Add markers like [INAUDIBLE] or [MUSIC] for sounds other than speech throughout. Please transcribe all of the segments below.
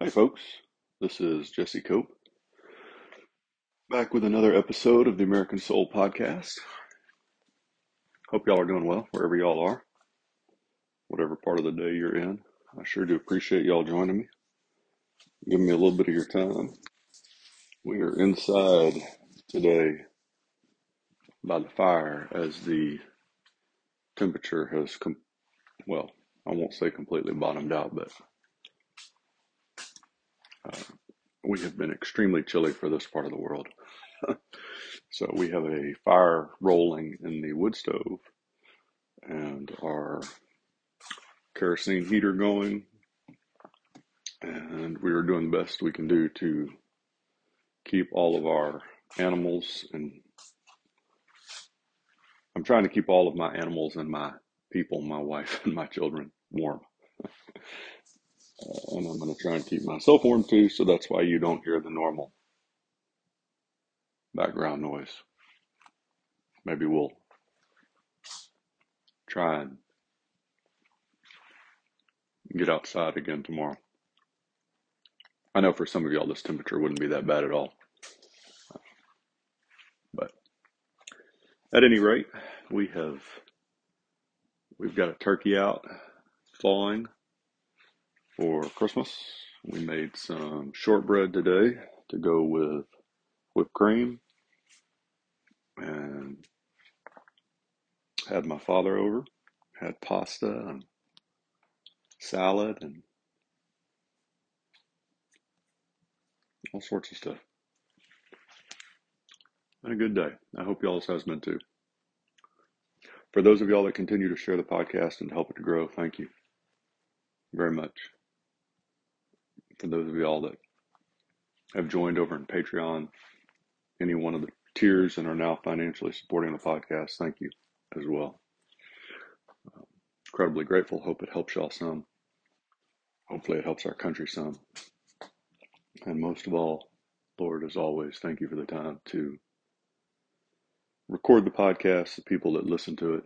Hi, folks. This is Jesse Cope back with another episode of the American Soul Podcast. Hope y'all are doing well wherever y'all are, whatever part of the day you're in. I sure do appreciate y'all joining me, giving me a little bit of your time. We are inside today by the fire as the temperature has, com- well, I won't say completely bottomed out, but Uh, we have been extremely chilly for this part of the world. [LAUGHS] so we have a fire rolling in the wood stove and our kerosene heater going. And we are doing the best we can do to keep all of our animals and I'm trying to keep all of my animals and my people, my wife [LAUGHS] and my children warm. [LAUGHS] Uh, and I'm going to try and keep myself warm too, so that's why you don't hear the normal background noise. Maybe we'll try and get outside again tomorrow. I know for some of y'all this temperature wouldn't be that bad at all. But at any rate, we have we've got a turkey out thawing for Christmas. We made some shortbread today to go with whipped cream and had my father over, had pasta and salad and all sorts of stuff. And a good day. I hope y'all's has been too. For those of y'all that continue to share the podcast and help it to grow, thank you very much. For those of y'all that have joined over in Patreon, any one of the tiers and are now financially supporting the podcast, thank you as well. Incredibly grateful. Hope it helps y'all some. Hopefully, it helps our country some. And most of all, Lord, as always, thank you for the time to record the podcast, the people that listen to it,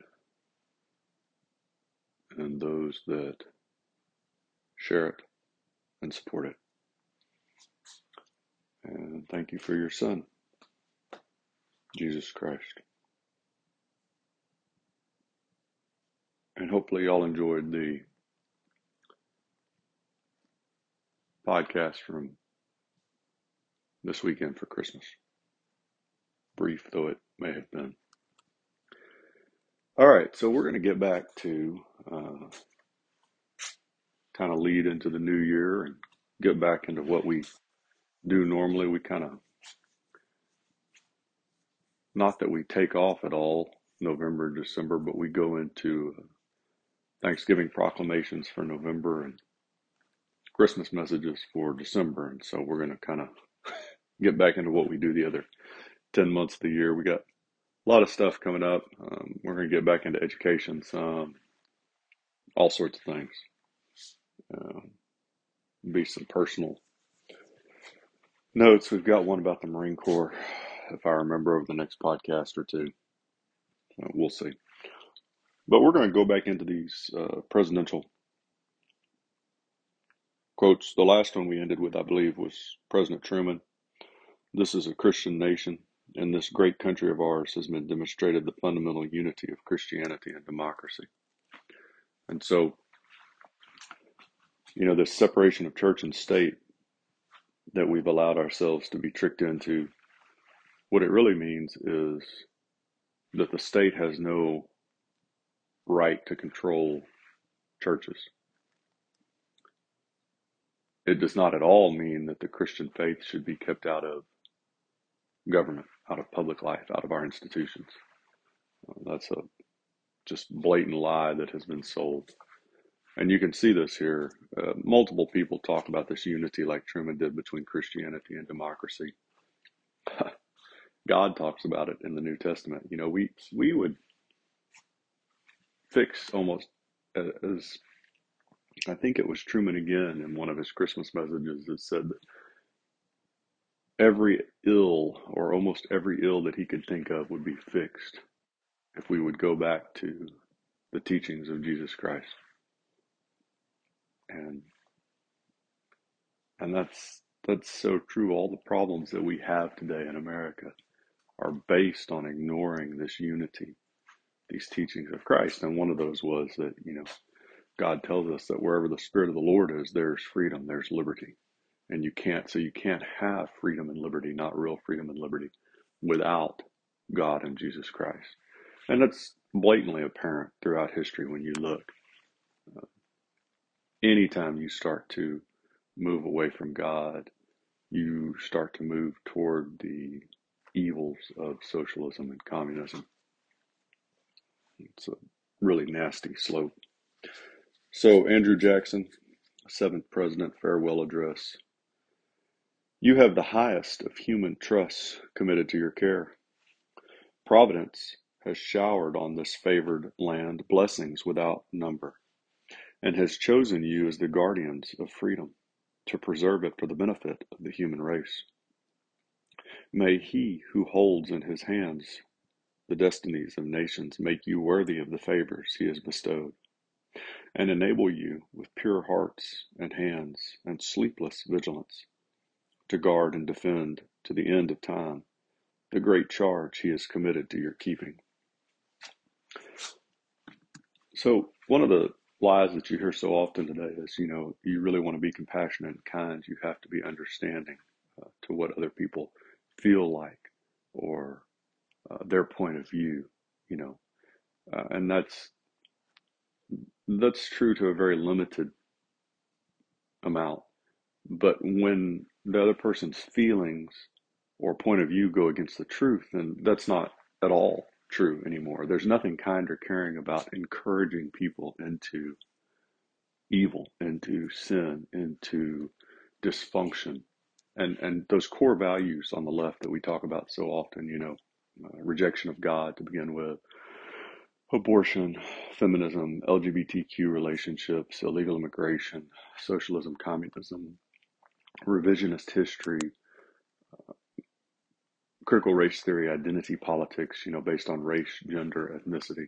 and those that share it and support it. And thank you for your Son, Jesus Christ. And hopefully, y'all enjoyed the podcast from this weekend for Christmas. Brief though it may have been. All right, so we're going to get back to uh, kind of lead into the new year and get back into what we do normally. We kind of, not that we take off at all November, and December, but we go into Thanksgiving proclamations for November and Christmas messages for December. And so we're going to kind of [LAUGHS] get back into what we do the other 10 months of the year. We got a lot of stuff coming up. Um, we're going to get back into education, some, all sorts of things. Um, be some personal notes. We've got one about the Marine Corps, if I remember, over the next podcast or two. Uh, we'll see. But we're going to go back into these uh, presidential quotes. The last one we ended with, I believe, was President Truman. This is a Christian nation, and this great country of ours has been demonstrated the fundamental unity of Christianity and democracy. And so, you know, this separation of church and state that we've allowed ourselves to be tricked into, what it really means is that the state has no right to control churches. It does not at all mean that the Christian faith should be kept out of government, out of public life, out of our institutions. That's a just blatant lie that has been sold. And you can see this here. Uh, multiple people talk about this unity like Truman did between Christianity and democracy. [LAUGHS] God talks about it in the New Testament. You know, we we would fix almost as I think it was Truman again in one of his Christmas messages that said that every ill or almost every ill that he could think of would be fixed if we would go back to the teachings of Jesus Christ. And And that's that's so true. All the problems that we have today in America are based on ignoring this unity, these teachings of Christ. And one of those was that, you know, God tells us that wherever the Spirit of the Lord is, there's freedom, there's liberty. And you can't, so you can't have freedom and liberty, not real freedom and liberty, without God and Jesus Christ. And that's blatantly apparent throughout history when you look. Uh, anytime you start to move away from God, you start to move toward the evils of socialism and communism. It's a really nasty slope. So, Andrew Jackson, seventh president farewell address. You have the highest of human trusts committed to your care. Providence has showered on this favored land blessings without number, and has chosen you as the guardians of freedom to preserve it for the benefit of the human race. May he who holds in his hands the destinies of nations make you worthy of the favors he has bestowed, and enable you with pure hearts and hands and sleepless vigilance to guard and defend to the end of time the great charge he has committed to your keeping. So, one of the lies that you hear so often today is, you know, you really want to be compassionate and kind, you have to be understanding uh, to what other people feel like or uh, their point of view, you know, uh, and that's that's true to a very limited amount. But when the other person's feelings or point of view go against the truth, then that's not at all true anymore. There's nothing kind or caring about encouraging people into evil, into sin, into dysfunction, and and those core values on the left that we talk about so often. You know, uh, rejection of God to begin with, abortion, feminism, LGBTQ relationships, illegal immigration, socialism, communism, revisionist history, critical race theory, identity politics, you know, based on race, gender, ethnicity.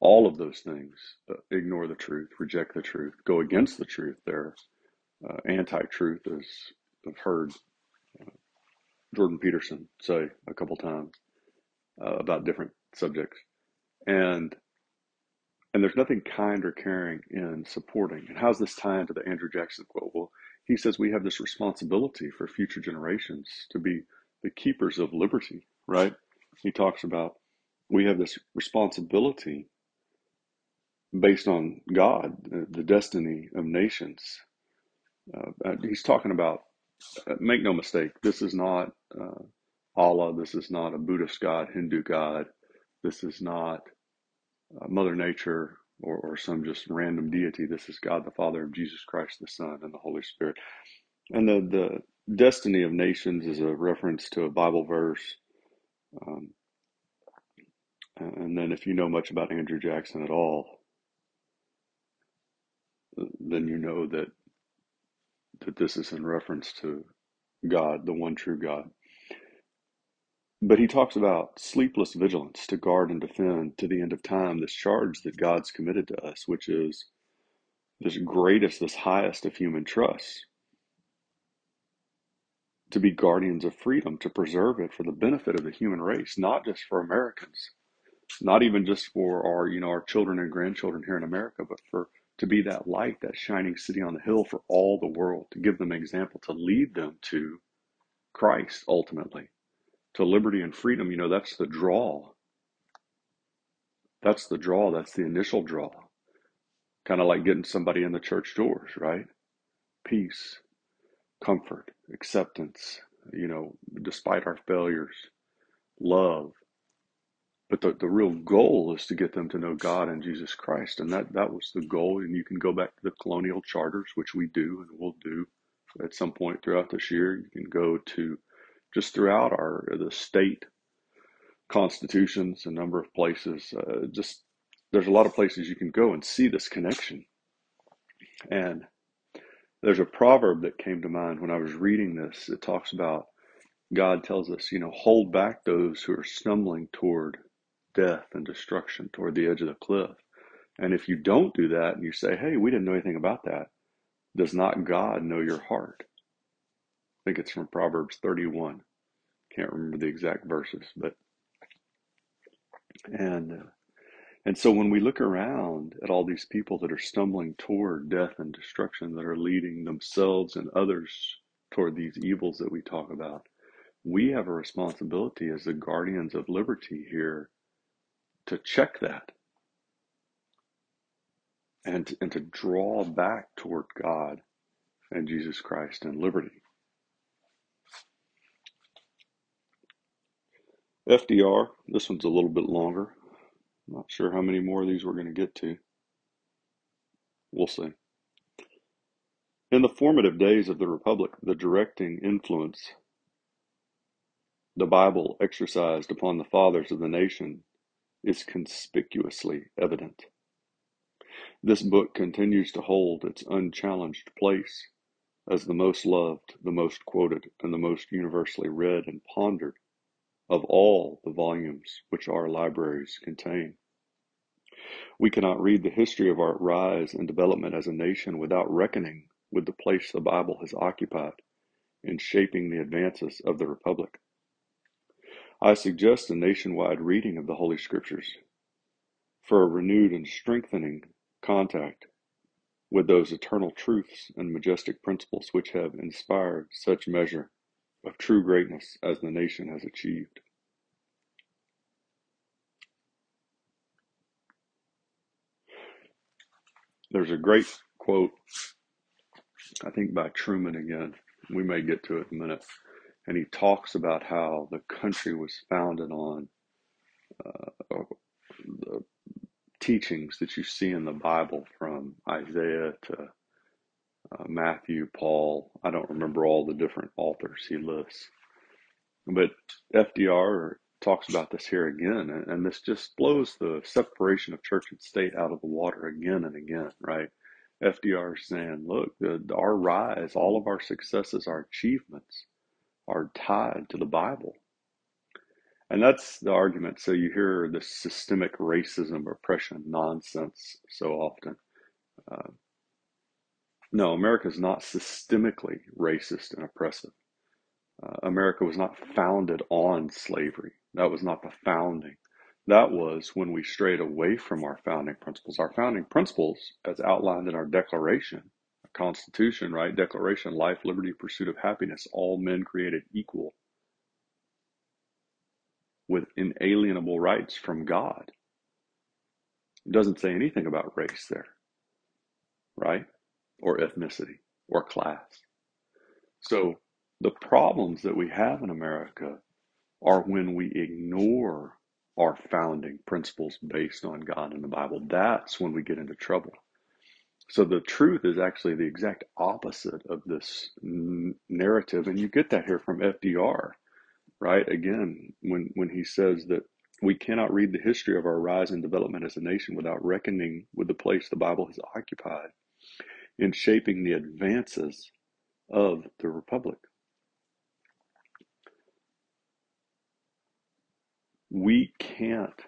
All of those things uh, ignore the truth, reject the truth, go against the truth. They're uh, anti-truth, as I've heard uh, Jordan Peterson say a couple times uh, about different subjects, and and there's nothing kind or caring in supporting. And how's this tie into the Andrew Jackson quote? Well, he says we have this responsibility for future generations to be the keepers of liberty, right? He talks about we have this responsibility based on God, the destiny of nations. Uh, he's talking about, uh, make no mistake, this is not uh, Allah, this is not a Buddhist God, Hindu God, this is not uh, Mother Nature or, or some just random deity. This is God the Father of Jesus Christ the Son and the Holy Spirit. And the, the destiny of nations is a reference to a Bible verse. Um, and then, if you know much about Andrew Jackson at all, then you know that that this is in reference to God, the one true God. But he talks about sleepless vigilance to guard and defend to the end of time this charge that God's committed to us, which is this greatest, this highest of human trusts to be guardians of freedom, to preserve it for the benefit of the human race, not just for Americans, not even just for our, you know, our children and grandchildren here in America, but for to be that light, that shining city on the hill for all the world, to give them an example, to lead them to Christ ultimately, to liberty and freedom. You know, that's the draw. That's the draw. That's the initial draw. Kind of like getting somebody in the church doors, right? Peace, comfort, acceptance, you know, despite our failures, love. But the, the real goal is to get them to know God and Jesus Christ. And that, that was the goal. And you can go back to the colonial charters, which we do and will do at some point throughout this year. You can go to just throughout our the state constitutions, a number of places. Uh, just there's a lot of places you can go and see this connection. And there's a proverb that came to mind when I was reading this. It talks about God tells us, you know, hold back those who are stumbling toward death and destruction, toward the edge of the cliff. And if you don't do that and you say, hey, we didn't know anything about that, Does not God know your heart? I think it's from Proverbs 31. Can't remember the exact verses, but and uh, and so when we look around at all these people that are stumbling toward death and destruction, that are leading themselves and others toward these evils that we talk about, we have a responsibility as the guardians of liberty here to check that and and to draw back toward God and Jesus Christ and liberty. FDR, this one's a little bit longer. Not sure how many more of these we're going to get to. We'll see. In the formative days of the Republic, the directing influence the Bible exercised upon the fathers of the nation is conspicuously evident. This book continues to hold its unchallenged place as the most loved, the most quoted, and the most universally read and pondered of all the volumes which our libraries contain. We cannot read the history of our rise and development as a nation without reckoning with the place the Bible has occupied in shaping the advances of the Republic. I suggest a nationwide reading of the Holy Scriptures for a renewed and strengthening contact with those eternal truths and majestic principles which have inspired such measure of true greatness as the nation has achieved. There's a great quote, I think by Truman again. We may get to it in a minute. And he talks about how the country was founded on uh, the teachings that you see in the Bible from Isaiah to uh, Matthew, Paul. I don't remember all the different authors he lists. But FDR talks about this here again, and, and this just blows the separation of church and state out of the water again and again, right? FDR saying, look, the, our rise, all of our successes, our achievements are tied to the Bible. And that's the argument. So you hear the systemic racism, oppression nonsense so often. Uh, no, America is not systemically racist and oppressive. Uh, America was not founded on slavery. That was not the founding. That was when we strayed away from our founding principles. Our founding principles, as outlined in our Declaration, Constitution, right? Declaration, life, liberty, pursuit of happiness, all men created equal with inalienable rights from God. It doesn't say anything about race there, right? Or ethnicity or class. So the problems that we have in America are when we ignore our founding principles based on God and the Bible. That's when we get into trouble. So the truth is actually the exact opposite of this n- narrative, and you get that here from FDR, right? Again, when when he says that we cannot read the history of our rise and development as a nation without reckoning with the place the Bible has occupied in shaping the advances of the republic. We can't.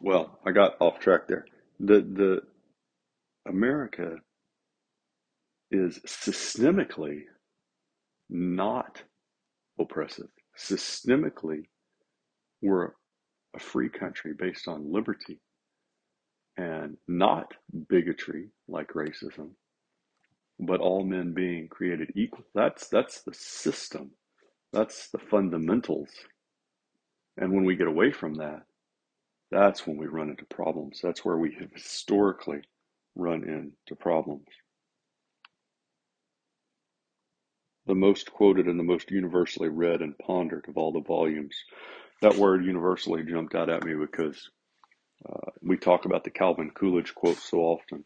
Well, I got off track there. The the America is systemically not oppressive. Systemically, we're a free country based on liberty and not bigotry like racism, but all men being created equal. That's that's the system. That's the fundamentals. And when we get away from that, that's when we run into problems. That's where we have historically run into problems. The most quoted and the most universally read and pondered of all the volumes. That word universally jumped out at me because uh, we talk about the Calvin Coolidge quote so often.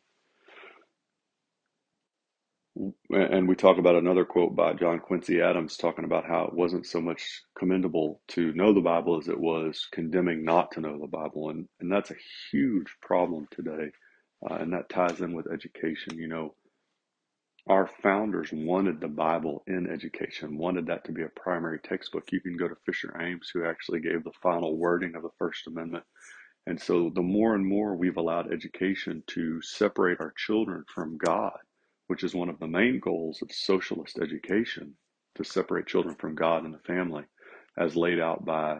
And we talk about another quote by John Quincy Adams talking about how it wasn't so much commendable to know the Bible as it was condemning not to know the Bible. And, and that's a huge problem today. Uh, and that ties in with education. You know, our founders wanted the Bible in education, wanted that to be a primary textbook. You can go to Fisher Ames, who actually gave the final wording of the First Amendment. And so the more and more we've allowed education to separate our children from God, which is one of the main goals of socialist education to separate children from God and the family, as laid out by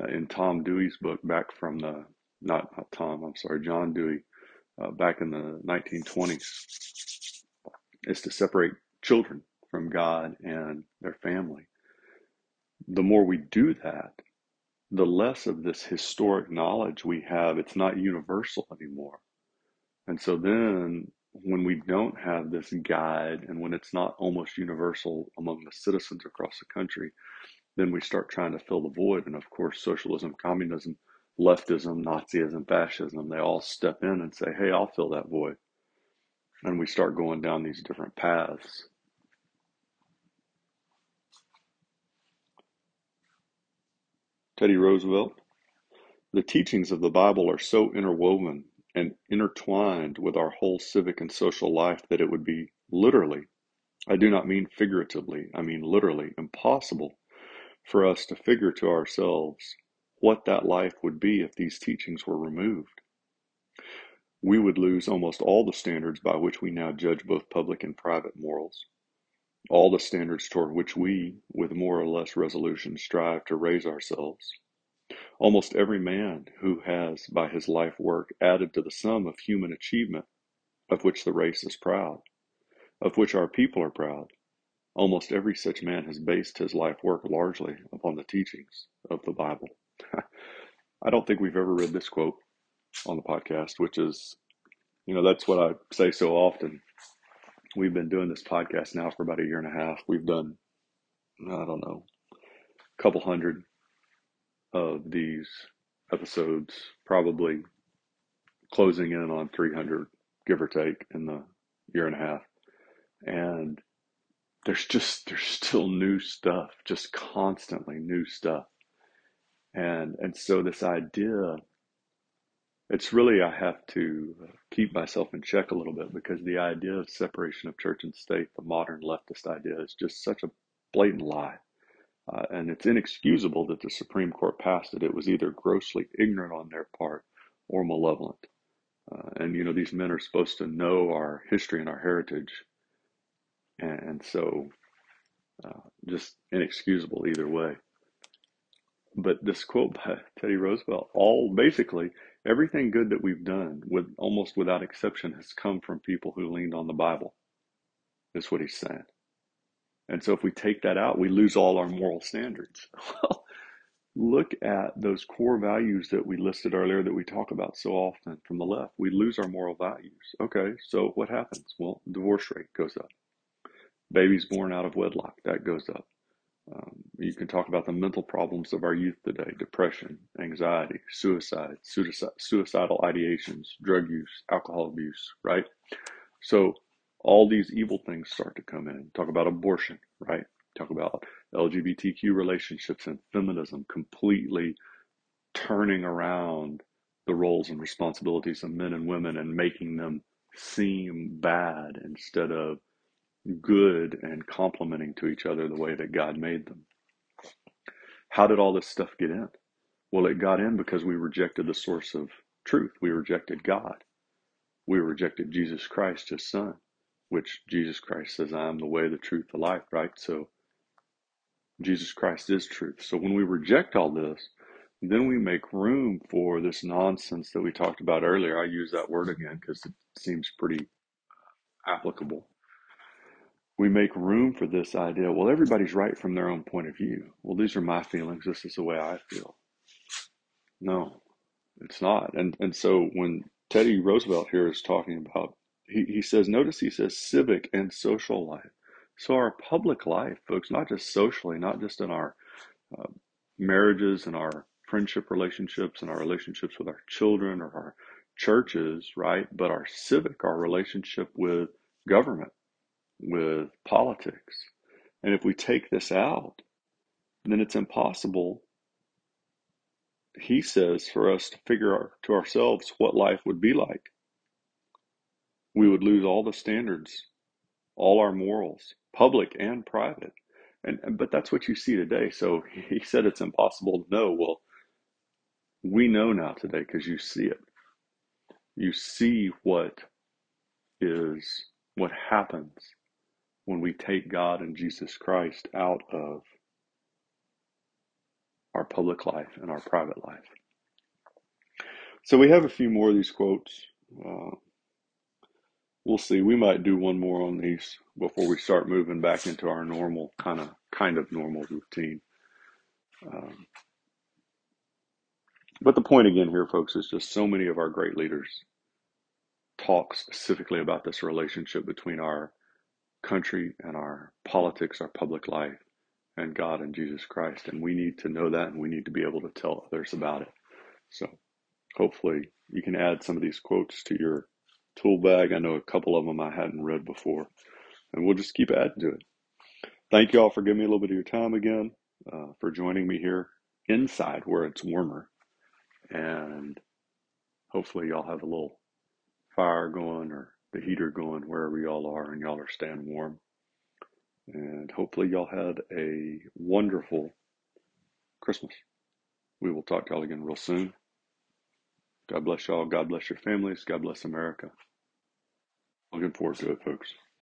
uh, in Tom Dewey's book back from the not, not Tom, I'm sorry, John Dewey, uh, back in the 1920s, is to separate children from God and their family. The more we do that, the less of this historic knowledge we have. It's not universal anymore. And so then when we don't have this guide and when it's not almost universal among the citizens across the country, then we start trying to fill the void. And of course, socialism, communism, leftism, Nazism, fascism, they all step in and say, hey, I'll fill that void. And we start going down these different paths. Teddy Roosevelt, the teachings of the Bible are so interwoven and intertwined with our whole civic and social life that it would be literally, I do not mean figuratively, I mean literally, impossible for us to figure to ourselves what that life would be if these teachings were removed. We would lose almost all the standards by which we now judge both public and private morals, all the standards toward which we, with more or less resolution, strive to raise ourselves. Almost every man who has, by his life work, added to the sum of human achievement, of which the race is proud, of which our people are proud, almost every such man has based his life work largely upon the teachings of the Bible. [LAUGHS] I don't think we've ever read this quote on the podcast, which is, you know, that's what I say so often. We've been doing this podcast now for about a year and a half. We've done, I don't know, a couple hundred of these episodes, probably closing in on 300, give or take, in the year and a half. And there's just, there's still new stuff, just constantly new stuff. And, and so this idea, it's really, I have to keep myself in check a little bit because the idea of separation of church and state, the modern leftist idea, is just such a blatant lie. Uh, and it's inexcusable that the Supreme Court passed it. It was either grossly ignorant on their part or malevolent. Uh, and, you know, these men are supposed to know our history and our heritage. And, and so, uh, just inexcusable either way. But this quote [LAUGHS] by Teddy Roosevelt, all basically everything good that we've done, with almost without exception, has come from people who leaned on the Bible. Is what he's saying. And so if we take that out, we lose all our moral standards. [LAUGHS] Look at those core values that we listed earlier that we talk about so often from the left. We lose our moral values. Okay, so what happens? Well, divorce rate goes up. Babies born out of wedlock, that goes up. Um, you can talk about the mental problems of our youth today depression, anxiety, suicide, suicidal ideations, drug use, alcohol abuse, right? So all these evil things start to come in. Talk about abortion, right? Talk about LGBTQ relationships and feminism completely turning around the roles and responsibilities of men and women and making them seem bad instead of good and complementing to each other the way that God made them. How did all this stuff get in? Well, it got in because we rejected the source of truth. We rejected God. We rejected Jesus Christ, his son which Jesus Christ says, I am the way, the truth, the life, right? So Jesus Christ is truth. So when we reject all this, then we make room for this nonsense that we talked about earlier. I use that word again because it seems pretty uh, applicable. We make room for this idea, well, everybody's right from their own point of view. Well, these are my feelings. This is the way I feel. No, it's not. And and so when Teddy Roosevelt here is talking about he, he says, notice he says civic and social life. So our public life, folks, not just socially, not just in our uh, marriages and our friendship relationships and our relationships with our children or our churches, right? But our civic, our relationship with government, with politics. And if we take this out, then it's impossible, he says, for us to figure out to ourselves what life would be like we would lose all the standards, all our morals, public and private. And, but that's what you see today. So [LAUGHS] he said it's impossible to know. Well, we know now today because you see it. You see what is what happens when we take God and Jesus Christ out of our public life and our private life. So we have a few more of these quotes. Uh, we'll see. We might do one more on these before we start moving back into our normal kind of kind of normal routine. Um, but the point again here, folks, is just so many of our great leaders talk specifically about this relationship between our country and our politics, our public life, and God and Jesus Christ. And we need to know that and we need to be able to tell others about it. So hopefully you can add some of these quotes to your tool bag. I know a couple of them I hadn't read before, and we'll just keep adding to it. Thank you all for giving me a little bit of your time again, uh, for joining me here inside where it's warmer. And hopefully y'all have a little fire going or the heater going wherever y'all are and y'all are staying warm. And hopefully y'all had a wonderful Christmas. We will talk to y'all again real soon. God bless y'all. God bless your families. God bless America. Looking forward to it, folks.